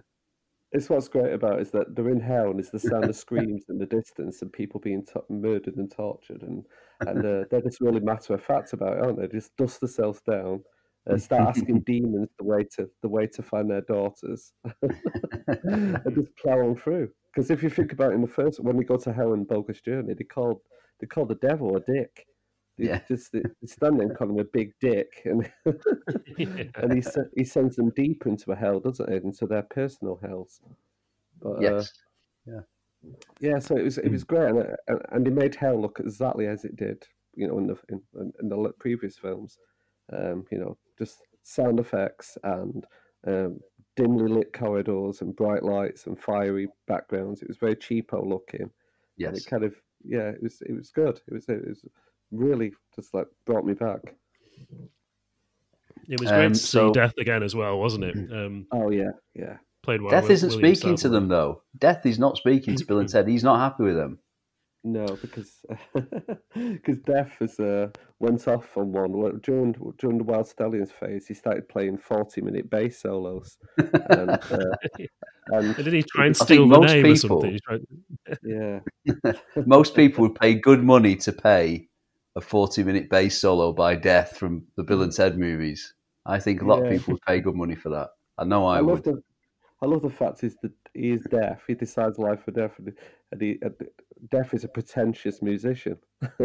It's what's great about it is that they're in hell and it's the sound of screams in the distance and people being t- murdered and tortured and and uh, they're just really matter of fact about it, aren't they? Just dust themselves down, uh, start asking demons the way to the way to find their daughters, and just plow on through. Because if you think about it in the first, when we go to hell in Bogus Journey, they called they called the devil a dick. They Yeah. just they, they stand there and call him a big dick, and and he he sends them deep into a hell, doesn't he? Into their personal hells. But, uh, Yes. yeah, so it was it was great, and, uh, and and they made hell look exactly as it did, you know, in the in, in the previous films. Um, you know, just sound effects and um, dimly lit corridors and bright lights and fiery backgrounds. It was very cheapo looking. And Yes. it kind of yeah, it was it was good. It was it was really just like brought me back. it was great Um, to see so- Death again as well, wasn't it? Um, Oh yeah, yeah. played well. Death isn't William speaking to them, though. Death is not speaking to Bill and Ted. He's not happy with them. No, because because Death has uh, went off on one Well, during during the Wild Stallions phase. He started playing forty minute bass solos, and, uh, and Did he try and steal the most name or people- something? Tried- yeah, Most people would pay good money to pay a 40 minute bass solo by Death from the Bill and Ted movies. I think a lot Yeah. of people would pay good money for that. I know I, I, love would. the I love the fact is that he is deaf. He decides life or death, and, and he and Deaf is a pretentious musician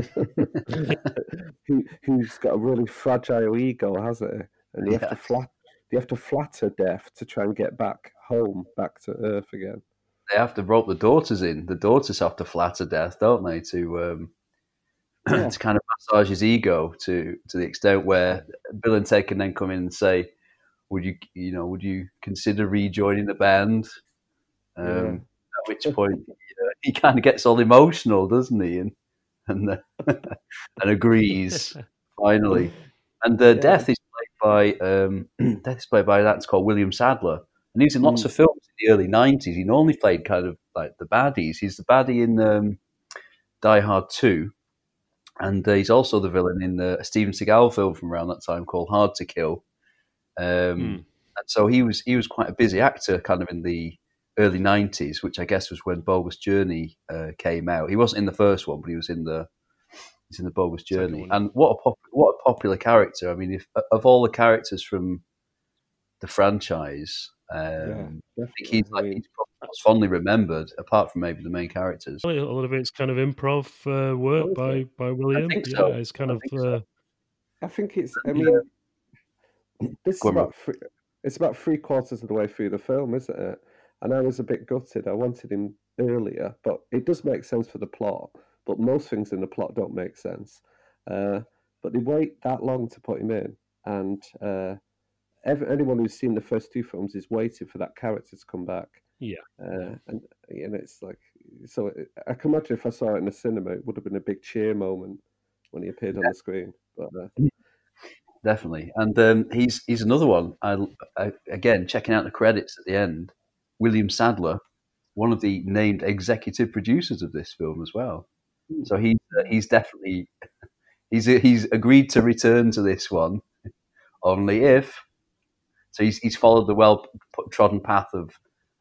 who who's got a really fragile ego, hasn't he? And you have to flat you have to flatter Deaf to try and get back home, back to Earth again. They have to rope the daughters in. The daughters have to flatter Death, don't they, to um, Yeah. to kind of massage his ego to to the extent where Bill and Ted can then come in and say, "Would you, you know, would you consider rejoining the band?" Um, Yeah. At which point he kind of gets all emotional, doesn't he? And and uh, and agrees finally. And uh, Yeah. Death is played by um, Death is played by that's called William Sadler, and he's in lots Mm. of films in the early '90s. He normally played kind of like the baddies. He's the baddie in um, Die Hard Two, and uh, he's also the villain in the Steven Seagal film from around that time called Hard to Kill. Um, Hmm. And so he was he was quite a busy actor, kind of in the early '90s, which I guess was when Bogus Journey uh, came out. He wasn't in the first one, but he was in the he's in the Bogus Journey. And what a pop, what a popular character! I mean, if of all the characters from the franchise, um, I think he's like he's most fondly remembered, apart from maybe the main characters. A lot of it's kind of improv uh, work Oh, by, it? by William. think yeah, it's kind I of think so. uh, I think it's. I Yeah. mean, this is Go on, Rob. about three, it's about three quarters of the way through the film, isn't it? And I was a bit gutted. I wanted him earlier, but it does make sense for the plot. But most things in the plot don't make sense. Uh, but they wait that long to put him in, and uh, ev anyone who's seen the first two films is waiting for that character to come back. Yeah. uh, and and it's like so. It, I can imagine if I saw it in the cinema, it would have been a big cheer moment when he appeared on the screen. But uh, definitely. And um, he's he's another one. I, I again checking out the credits at the end. William Sadler, one of the named executive producers of this film as well. So he's uh, he's definitely he's he's agreed to return to this one only if. So he's he's followed the well trodden path of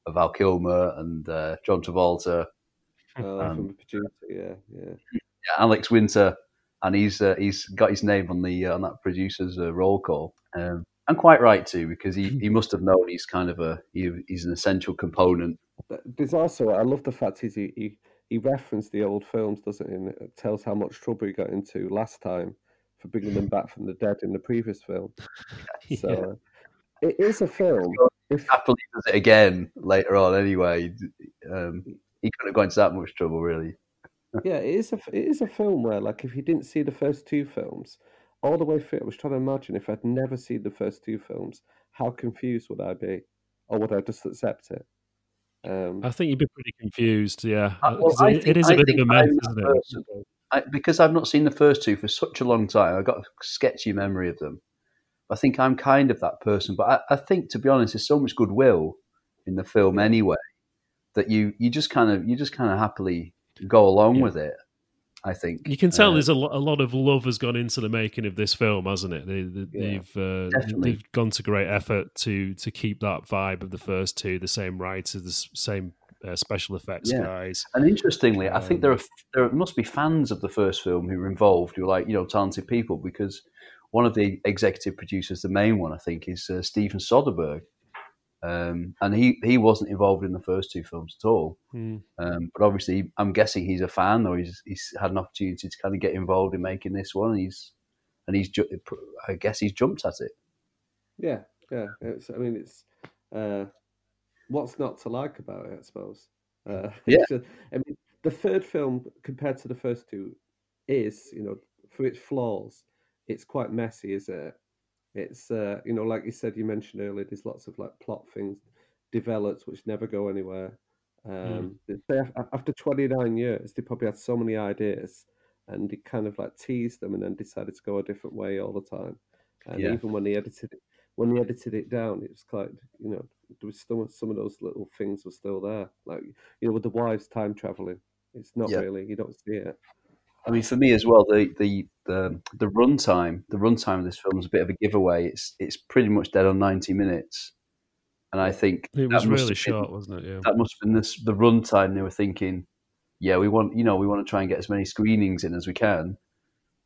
of Val Kilmer and uh, John Travolta, uh, Um, from the producer, yeah, yeah. yeah, Alex Winter, and he's uh, he's got his name on the uh, on that producer's uh, roll call. Um, and quite right too, because he, he must have known he's kind of a he, he's an essential component. There's also I love the fact is he, he he referenced the old films, doesn't he? And it tells how much trouble he got into last time for bringing them back from the dead in the previous film. So Yeah. uh, it is a film. If Happily does it again later on. Anyway, um, he couldn't have got into that much trouble really. yeah, it is a it is a film where like if you didn't see the first two films all the way through, I was trying to imagine if I'd never seen the first two films, how confused would I be, or would I just accept it? Um, I think you'd be pretty confused. Yeah, Uh, well, 'Cause it- think- it is a I bit of a mess, I'm that isn't it? I, because I've not seen the first two for such a long time, I've got a sketchy memory of them. I think I'm kind of that person, but I, I think, to be honest, there's so much goodwill in the film anyway that you you just kind of you just kind of happily go along Yeah. with it. I think You can tell Uh, there's a, lo- a lot of love has gone into the making of this film, hasn't it? They, they, Yeah, they've uh, definitely. they've gone to great effort to to keep that vibe of the first two, the same writers, the same uh, special effects Yeah. guys. And interestingly, I think there Um, are there must be fans of the first film who were involved, who are like you know talented people, because one of the executive producers, the main one, I think, is uh, Steven Soderbergh, um, and he he wasn't involved in the first two films at all. Hmm. Um, but obviously, I'm guessing he's a fan, or he's he's had an opportunity to kind of get involved in making this one. And he's and he's ju- I guess he's jumped at it. yeah, yeah. It's, I mean, it's uh, what's not to like about it, I suppose. Uh, Yeah. just- I mean, the third film compared to the first two is, you know, for its flaws, it's quite messy, isn't it? It's, uh, you know, like you said, you mentioned earlier, there's lots of like plot things developed which never go anywhere. Um, they- they after 29 years, they probably had so many ideas and they kind of like teased them and then decided to go a different way all the time. And Yeah. even when they edited it, when they edited it down, it was quite, you know, there was still some of those little things were still there. Like, you know, with the wives time traveling, it's not Yeah. really, you don't see it. I mean, for me as well, the the the, the runtime, the runtime of this film is a bit of a giveaway. It's it's pretty much dead on ninety minutes, and I think It was really been- short, wasn't it? Yeah. that must have been this, the runtime they were thinking. Yeah, we want you know we want to try and get as many screenings in as we can.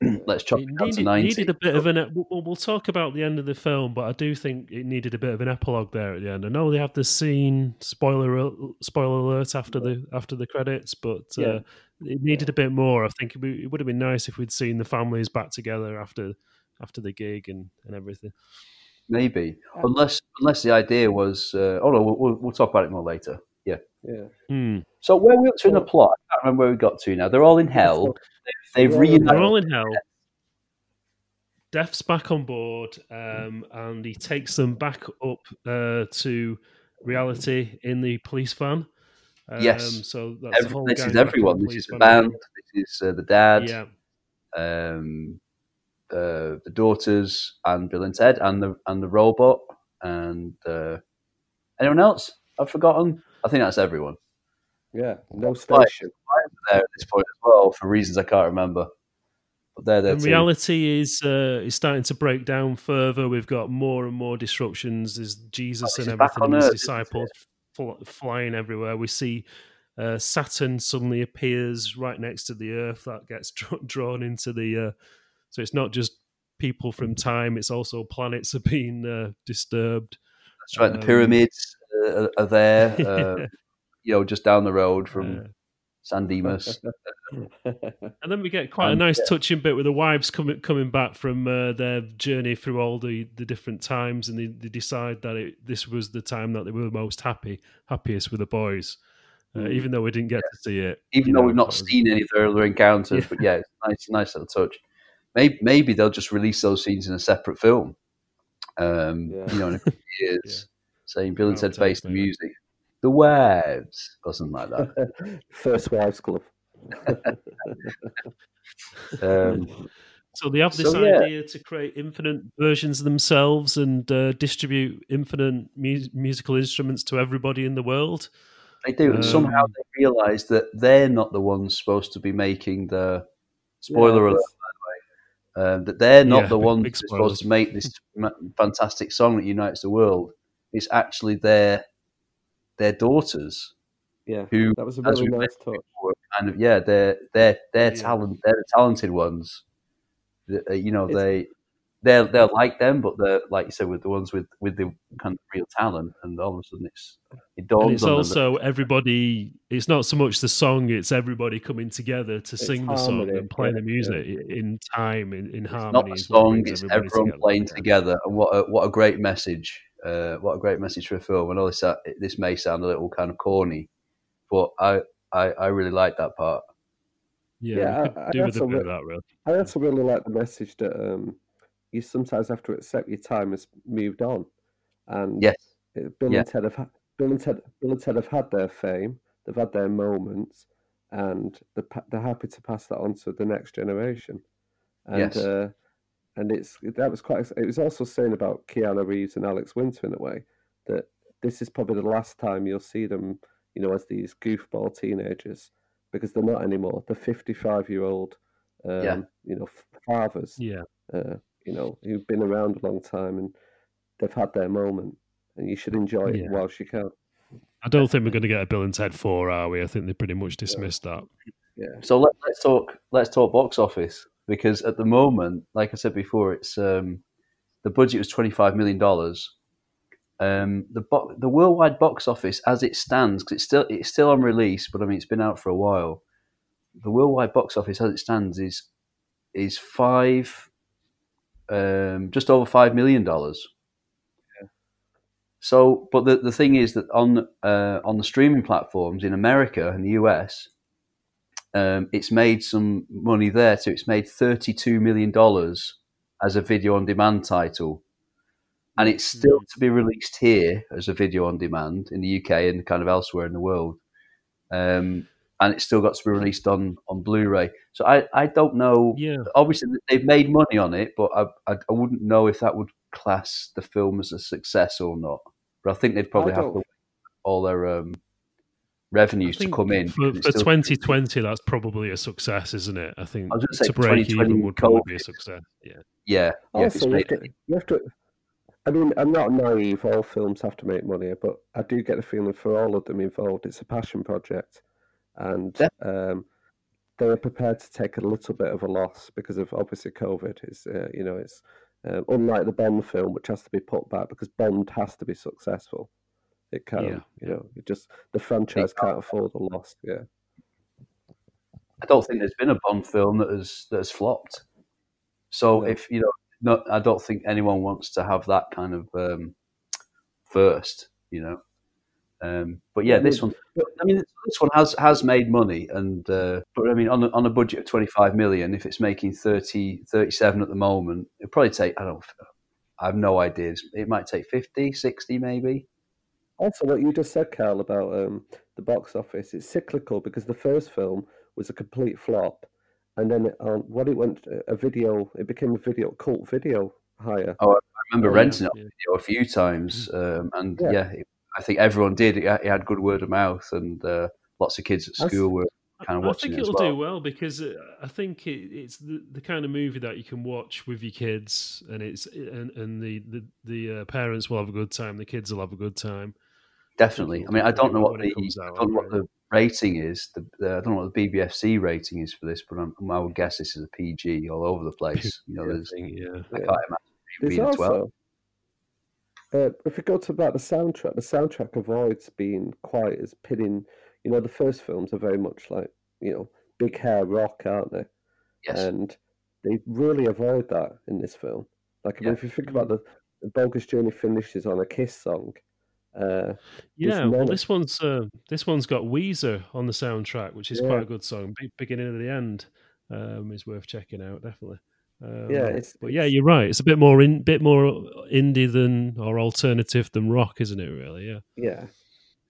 Let's chop It it down to needed, ninety. needed a bit of an. We'll, we'll talk about the end of the film, but I do think it needed a bit of an epilogue there at the end. I know they have the scene spoiler spoiler alert after the after the credits, but Yeah. uh, it needed a bit more. I think it, would- it would have been nice if we'd seen the families back together after after the gig and, and everything. Maybe, unless unless the idea was. Uh, oh no, we'll, we'll, we'll talk about it more later. Yeah. Yeah. Hmm. So where are we up to in the plot? I can't remember where we got to now. They're all in hell. So- They've They're in reunited. They're all in hell. Death's back on board, um, and he takes them back up uh, to reality in the police van. Um, Yes. so that's the Every, whole this is everyone. This is the van band. This is uh, the dad. Yeah, um, uh, the daughters, and Bill and Ted, and the and the robot, and uh, anyone else I've forgotten. I think that's everyone Yeah. No Right. station. There at this point as well, for reasons I can't remember. But they're there and reality is uh, is starting to break down further. We've got more and more disruptions. There's Jesus this and everything, and his Earth, disciples fl- flying everywhere. We see uh, Saturn suddenly appears right next to the Earth. That gets dr- drawn into the. Uh, so it's not just people from time; it's also planets are being uh, disturbed. That's right. um, the pyramids uh, are there. Uh, you know, just down the road from San Dimas. And then we get quite a Um, nice touching bit with the wives coming coming back from uh, their journey through all the, the different times, and they, they decide that it, this was the time that they were most happy, happiest with the boys, uh, Mm. even though we didn't get to see it. Even though know, we've not was- seen any of their other encounters, Yeah. but yeah, it's nice, nice little touch. Maybe, maybe they'll just release those scenes in a separate film. Um, Yeah. You know, in a few years, saying Bill and Ted Face the music. The wives or something like that. First Wives Club. Um, So they have this So, yeah. idea to create infinite versions of themselves and uh, distribute infinite mu- musical instruments to everybody in the world. they do, and somehow Um, they realise that they're not the ones supposed to be making the spoiler Yeah, alert. By the way, um, that they're not Yeah, the ones supposed to make this fantastic song that unites the world. It's actually their their daughters Yeah, who, that was a really nice touch. were kind of yeah, they're they're they're Yeah. talent they're the talented ones. The- uh, You know It's- they they're they're like them, but they're like you said with the ones with with the kind of real talent, and all of a sudden it's it dawns And it's on them that- also everybody. It's not so much the song; it's everybody coming together to sing the song harmony, and play yeah, the music i- in time, in, in It's harmony. not the is what song; it's everyone together. playing together, and what a, what a great message! Uh, what a great message for a film. I know this uh, this may sound a little kind of corny, but I I, I really like that part. Yeah, Yeah, I- I do with also bit of re- that, really. I also really like the message that um, you sometimes have to accept your time has moved on, and Yes, Bill Yeah. and Ted have Bill and Ted Bill and Ted have had their fame, they've had their moments, and they're, they're happy to pass that on to the next generation. And Yes. uh, and it's that was quite. It was also saying about Keanu Reeves and Alex Winter in a way that this is probably the last time you'll see them, you know, as these goofball teenagers because they're not anymore. They're fifty-five-year-old, um, Yeah. you know, fathers Yeah, uh, you know, who've been around a long time and they've had their moment, and you should enjoy it Yeah. whilst you can. I don't think we're going to get a Bill and Ted Four, are we? I think they pretty much dismissed that. Yeah, So let, let's talk. Let's talk box office because at the moment, like I said before, it's um, the budget was twenty five million dollars. Um, the bo- the worldwide box office as it stands, because it's still it's still on release, but I mean it's been out for a while. The worldwide box office as it stands is is five, um, just over five million dollars. So, but the, the thing is that on uh, on the streaming platforms in America and the US, um, it's made some money there too. It's made thirty-two million dollars as a video on demand title, and it's still to be released here as a video on demand in the UK and kind of elsewhere in the world. Um, and it's still got to be released on on Blu-ray. So I, I don't know. Yeah, Obviously, they've made money on it, but I, I I wouldn't know if that would class the film as a success or not. But I think they'd probably have to all their um, revenues to come in. for, for still- 2020. That's probably a success, isn't it? I think I was gonna say to break even would probably be a success. Yeah, Yeah, yeah. if it's Also, you have, to, you have to. I mean, I'm not naive. All films have to make money, but I do get the feeling for all of them involved, it's a passion project, and Def- um, they are prepared to take a little bit of a loss because of obviously COVID. Is uh, you know, it's uh, unlike the Bond film, which has to be put back because Bond has to be successful. It can't, Yeah, you know, it just the franchise can't afford a loss. Yeah. I don't think there's been a Bond film that has that has flopped. So No. if you know, not, I don't think anyone wants to have that kind of um, first, you know. Um, but yeah, this one. I mean, this one has has made money, and uh, but I mean, on a, on a budget of twenty five million, if it's making 30, 37 at the moment, it'll probably take. I don't. I have no ideas. It might take 50, 60 maybe. Also, what you just said, Carl, about um, the box office, it's cyclical because the first film was a complete flop, and then it, um, what it went a video, it became a video cult video higher. Oh, I remember Oh, yeah, renting it yeah. video a few times, um, and Yeah. yeah, it, I think everyone did. It, it had good word of mouth, and uh, lots of kids at That's- school were kind of I watching think it as it'll well. do well because uh, I think it, it's the, the kind of movie that you can watch with your kids, and it's and, and the the, the uh, parents will have a good time, the kids will have a good time. Definitely. I mean, I don't know what the it comes I don't know what the rating is. The, the, I don't know what the BBFC rating is for this, but I'm, I would guess this is a PG all over the place. You know, there's think, yeah. I can't imagine it There's being a twelve. also, uh, if we go to about the soundtrack, the soundtrack avoids being quite as pitting. You know, the first films are very much like you know big hair rock, aren't they? Yes, And they really avoid that in this film. Like, I mean, Yeah. if you think about the, the Bogus Journey finishes on a Kiss song. Uh, Yeah, well, this one's uh, this one's got Weezer on the soundtrack, which is Yeah. quite a good song. Be- beginning to the end um, is worth checking out, definitely. Um, Yeah, it's- but yeah, you're right. It's a bit more in, bit more indie than or alternative than rock, isn't it? Really, yeah. yeah.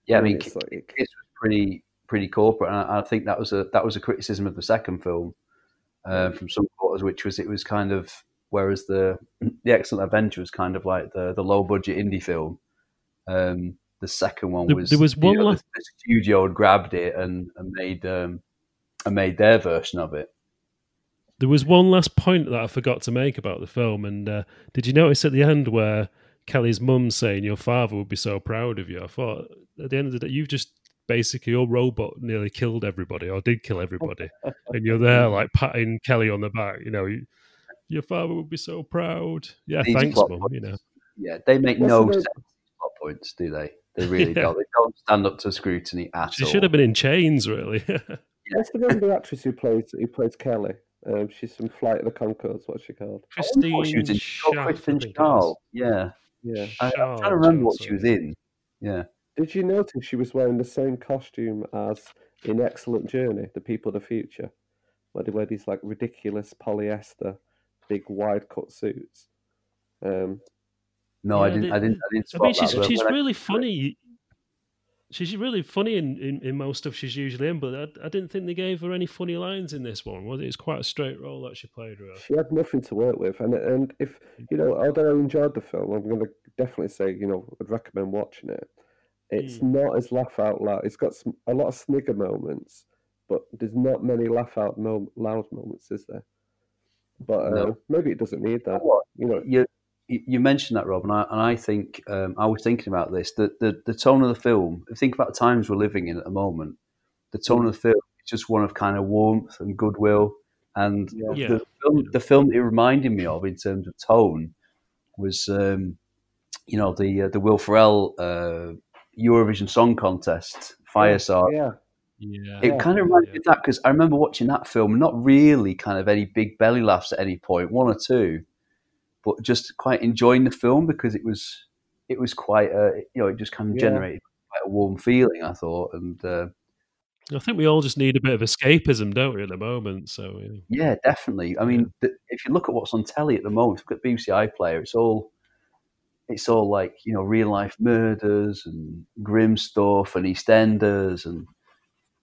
Yeah, I mean, it's like- Kiss was pretty pretty corporate, and I, I think that was a that was a criticism of the second film uh, from some quarters, which was it was kind of whereas the the Excellent Adventure was kind of like the the low budget indie film. Um, the second one was there was you one know, last- the, the studio had grabbed it and, and made um, and made their version of it. There was one last point that I forgot to make about the film, and uh, did you notice at the end where Kelly's mum's saying your father would be so proud of you? I thought at the end of the day, you've just basically your robot nearly killed everybody, or did kill everybody, and you're there like patting Kelly on the back. You know, you, your father would be so proud. Yeah, These thanks, plot mum. You know, Yeah, they make What's no sense plot points, do they? They really Yeah. don't. They don't stand up to scrutiny at she all. should have been in chains, really. What's the name of the actress who plays who plays Kelly? Um, she's from Flight of the Conchords. What's she called? Christine thought she was in Schaff, I Kristen think it is. Schaal. Yeah, Yeah. I, I'm trying to remember what she was in. Yeah, Did you notice she was wearing the same costume as in Excellent Journey, The People of the Future, where they wear these like ridiculous polyester, big wide cut suits? Um, no, I didn't. they- I didn't. I didn't. I mean, she's that, she's when I- really funny. She's really funny in, in, in most stuff she's usually in, but I, I didn't think they gave her any funny lines in this one. Was it? It's quite a straight role that she played. Really. she had nothing to work with, and and if you know, although I enjoyed the film, I'm going to definitely say you know I'd recommend watching it. It's not as laugh out loud. It's got some, a lot of snigger moments, but there's not many laugh out mo- loud moments, is there? But uh, No. maybe it doesn't need that. You know, you you you mentioned that, Rob, and I, and I think um, I was thinking about this. The, the the tone of the film. Think about the times we're living in at the moment. The tone of the film is just one of kind of warmth and goodwill. And Yeah. the film, the film it reminded me of in terms of tone was, um, you know, the uh, the Will Ferrell uh, Eurovision Song Contest Fire Saga. yeah, Yeah, It kind of reminded me of that because I remember watching that film, not really kind of any big belly laughs at any point, one or two, but just quite enjoying the film because it was it was quite a you know it just kind of Yeah. generated quite a warm feeling I thought and uh, I think we all just need a bit of escapism, don't we, at the moment? So you know. yeah definitely I mean the, if you look at what's on telly at the moment look at BBC iPlayer it's all it's all like you know real life murders and grim stuff and EastEnders and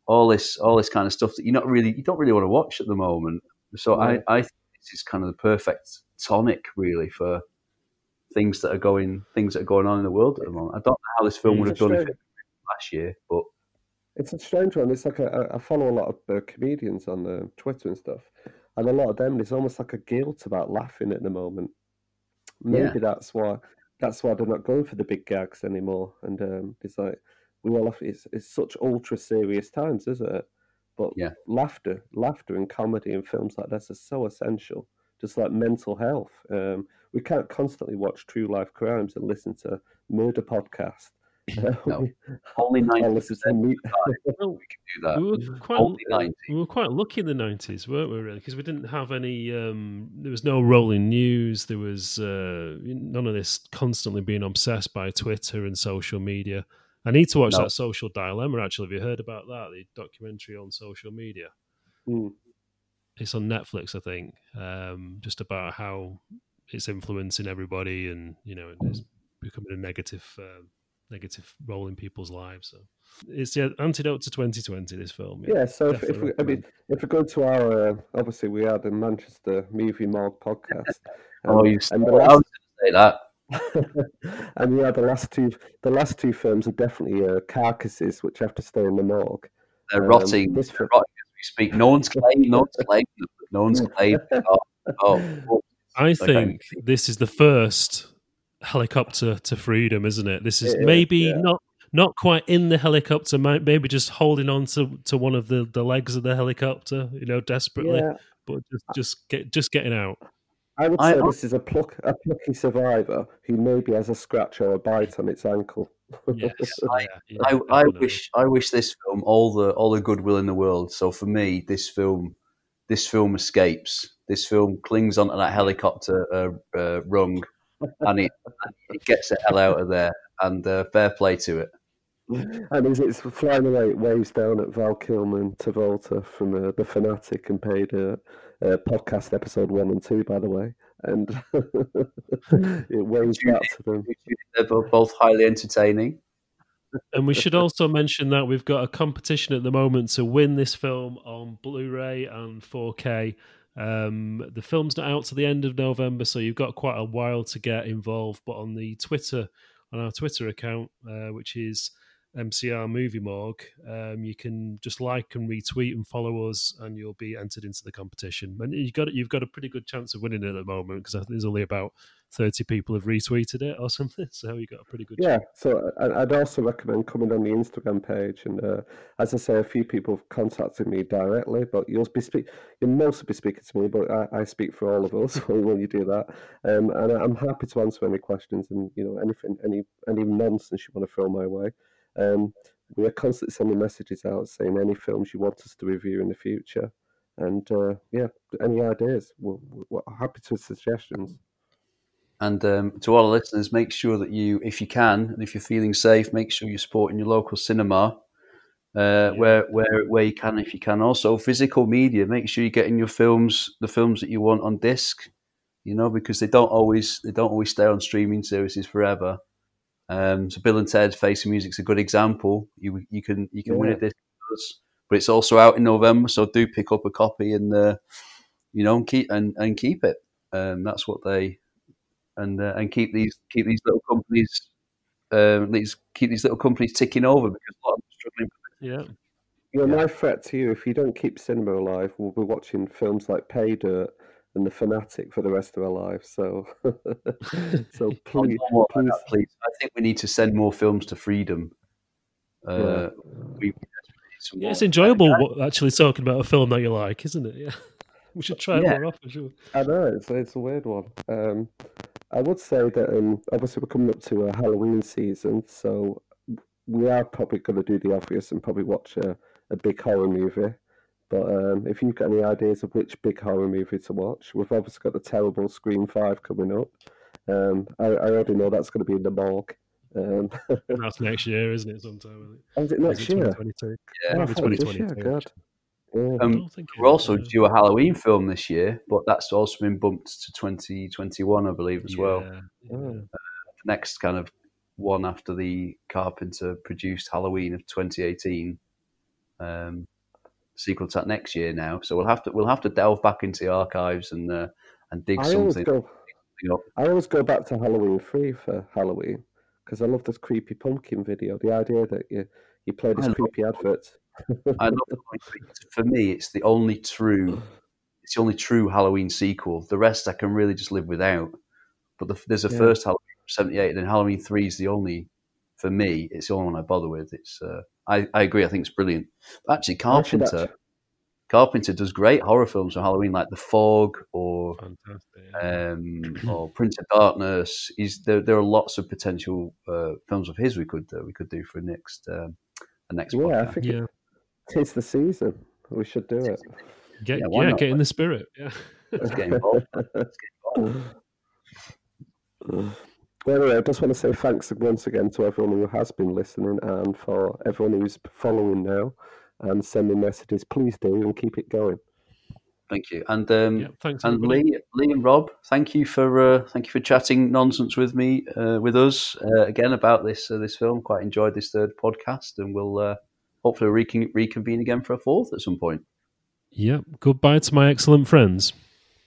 all this all this kind of stuff that you're not really you don't really want to watch at the moment. So Yeah. I I think this is kind of the perfect tonic really for things that are going things that are going on in the world at the moment. I don't know how this film Mm. would have It's done if strange. it last year, but It's a strange one. It's like a, a- I follow a lot of uh, comedians on uh, Twitter and stuff, and a lot of them. There's almost like a guilt about laughing at the moment. Maybe Yeah. that's why. That's why they're not going for the big gags anymore. And um, it's like we all have. It's, it's such ultra serious times, isn't it? But Yeah. laughter, laughter, and comedy in films like this are so essential. Just like mental health. Um, we can't constantly watch true life crimes and listen to murder podcasts. No. only Or ninety listen to percent me- Well, we can do that. we were quite Only ninety. we were quite lucky in the nineties, weren't we? Really, because we didn't have any. Um, there was no rolling news. There was uh, none of this constantly being obsessed by Twitter and social media. I need to watch No. that Social Dilemma. Actually, have you heard about that? The documentary on social media. Mm. It's on Netflix, I think. Um, just about how it's influencing everybody, and you know, it's becoming a negative, uh, negative role in people's lives. So it's the antidote to 2020. This film. Yeah, so if, if we, I mean, if we go to our, uh, obviously we had the Manchester Movie Morgue podcast. Oh, and- you and the I was going to say that. and yeah, the last two, the last two films are definitely uh, carcasses which have to stay in the morgue. They're Um, rotting. this They're rotting as we speak. No one's claimed. No one's claimed. No one's claimed. Oh, oh. I Like, I- think this is the first helicopter to freedom, isn't it? This is It is, maybe yeah. not not quite in the helicopter, maybe just holding on to, to one of the, the legs of the helicopter, you know, desperately, Yeah, but just just get just getting out. I would say I- this is a pluck, a plucky survivor who maybe has a scratch or a bite on its ankle. Yes, I- yeah, yeah, I, I wish I wish this film all the all the goodwill in the world. So for me, this film this film escapes. This film clings onto that helicopter uh, uh, rung, and it, it gets the hell out of there. And uh, fair play to it. and as it's flying away, it waves down at Val Kilmer and Travolta from uh, The Fanatic and paid uh, podcast episode one and two, by the way. And it waves back to them. They're both highly entertaining. and we should also mention that we've got a competition at the moment to win this film on Blu-ray and 4K. Um, the film's not out to the end of November, so you've got quite a while to get involved. But on the Twitter, on our Twitter account, uh, which is MCR Movie Morgue, um, you can just like and retweet and follow us, and you'll be entered into the competition. And you got you've got a pretty good chance of winning it at the moment because there's only about thirty people have retweeted it or something. So you got a pretty good. Chance. Yeah, chance. so I- I'd also recommend coming on the Instagram page, and uh, as I say, a few people have contacted me directly, but you'll be speak, you'll mostly be speaking to me, but I, I speak for all of us when you do that, um, and I'm happy to answer any questions and you know anything, any any nonsense you want to throw my way. Um, we are constantly sending messages out saying any films you want us to review in the future, and uh, yeah, any ideas, we're, we're happy to suggestions. And um, to all the listeners, make sure that you, if you can, and if you're feeling safe, make sure you're supporting your local cinema uh, where where where you can, if you can. Also, physical media. Make sure you're getting your films, the films that you want on disc. You know, because they don't always they don't always stay on streaming services forever. Um, so Bill and Ted Face of Music's a good example. You you can you can win a Yeah. disc, but it's also out in November. So do pick up a copy and uh, you know and keep and, and keep it. Um, that's what they and uh, and keep these keep these little companies um, these keep these little companies ticking over because a lot of them are struggling. Yeah. You know, my threat to you, if you don't keep cinema alive, we'll be watching films like Pay Dirt and The Fanatic for the rest of our lives. So, so please, more please, please. I think we need to send more films to freedom. Uh, we, we desperately Yeah, it's enjoyable wa- actually talking about a film that you like, isn't it? Yeah. We should try it Yeah. more often, sure. I know it's it's a weird one. Um, I would say that um, obviously we're coming up to a Halloween season, so we are probably going to do the obvious and probably watch a, a big horror movie. But um, if you've got any ideas of which big horror movie to watch, we've obviously got the terrible Scream Five coming up. Um, I, I already know that's going to be in the morgue. Um, That's next year, isn't it? Sometime. oh, is it next Is it year? 2022? Yeah. Oh, I Maybe thought it was this year. 2022, God. Yeah. Um, don't think it We're also yeah. due a Halloween film this year, but that's also been bumped to 2021, I believe, as well. Yeah, Oh. yeah. Next kind of one after the Carpenter produced Halloween of 2018. Um, sequel to that next year now, so we'll have to we'll have to delve back into the archives and uh, and dig I always something go. up. I always go back to Halloween three for Halloween because I love this creepy pumpkin video. The idea that you you play this creepy advert. I love Halloween. For me, it's the only true, it's the only true Halloween sequel. The rest I can really just live without. But the, there's a Yeah. first Halloween '78, and then Halloween Three is the only, for me, it's the only one I bother with. It's, uh, I, I agree. I think it's brilliant. Actually, Carpenter, Carpenter does great horror films for Halloween, like The Fog or Fantastic. um, or Prince of Darkness. He's there. There are lots of potential uh, films of his we could uh, we could do for next um, the next Yeah, I podcast. think yeah. it's the season. We should do it. Get, Yeah, yeah, get in the spirit. Yeah. Let's get involved. Let's get involved. Well, anyway, I just want to say thanks once again to everyone who has been listening and for everyone who's following now and sending messages. Please do and keep it going. Thank you, and um, yeah. Thanks, and everybody. Lee, Lee and Rob, thank you for uh, thank you for chatting nonsense with me, uh, with us uh, again about this uh, this film. Quite enjoyed this third podcast, and we'll uh, hopefully recon- reconvene again for a fourth at some point. Yeah. Goodbye to my excellent friends.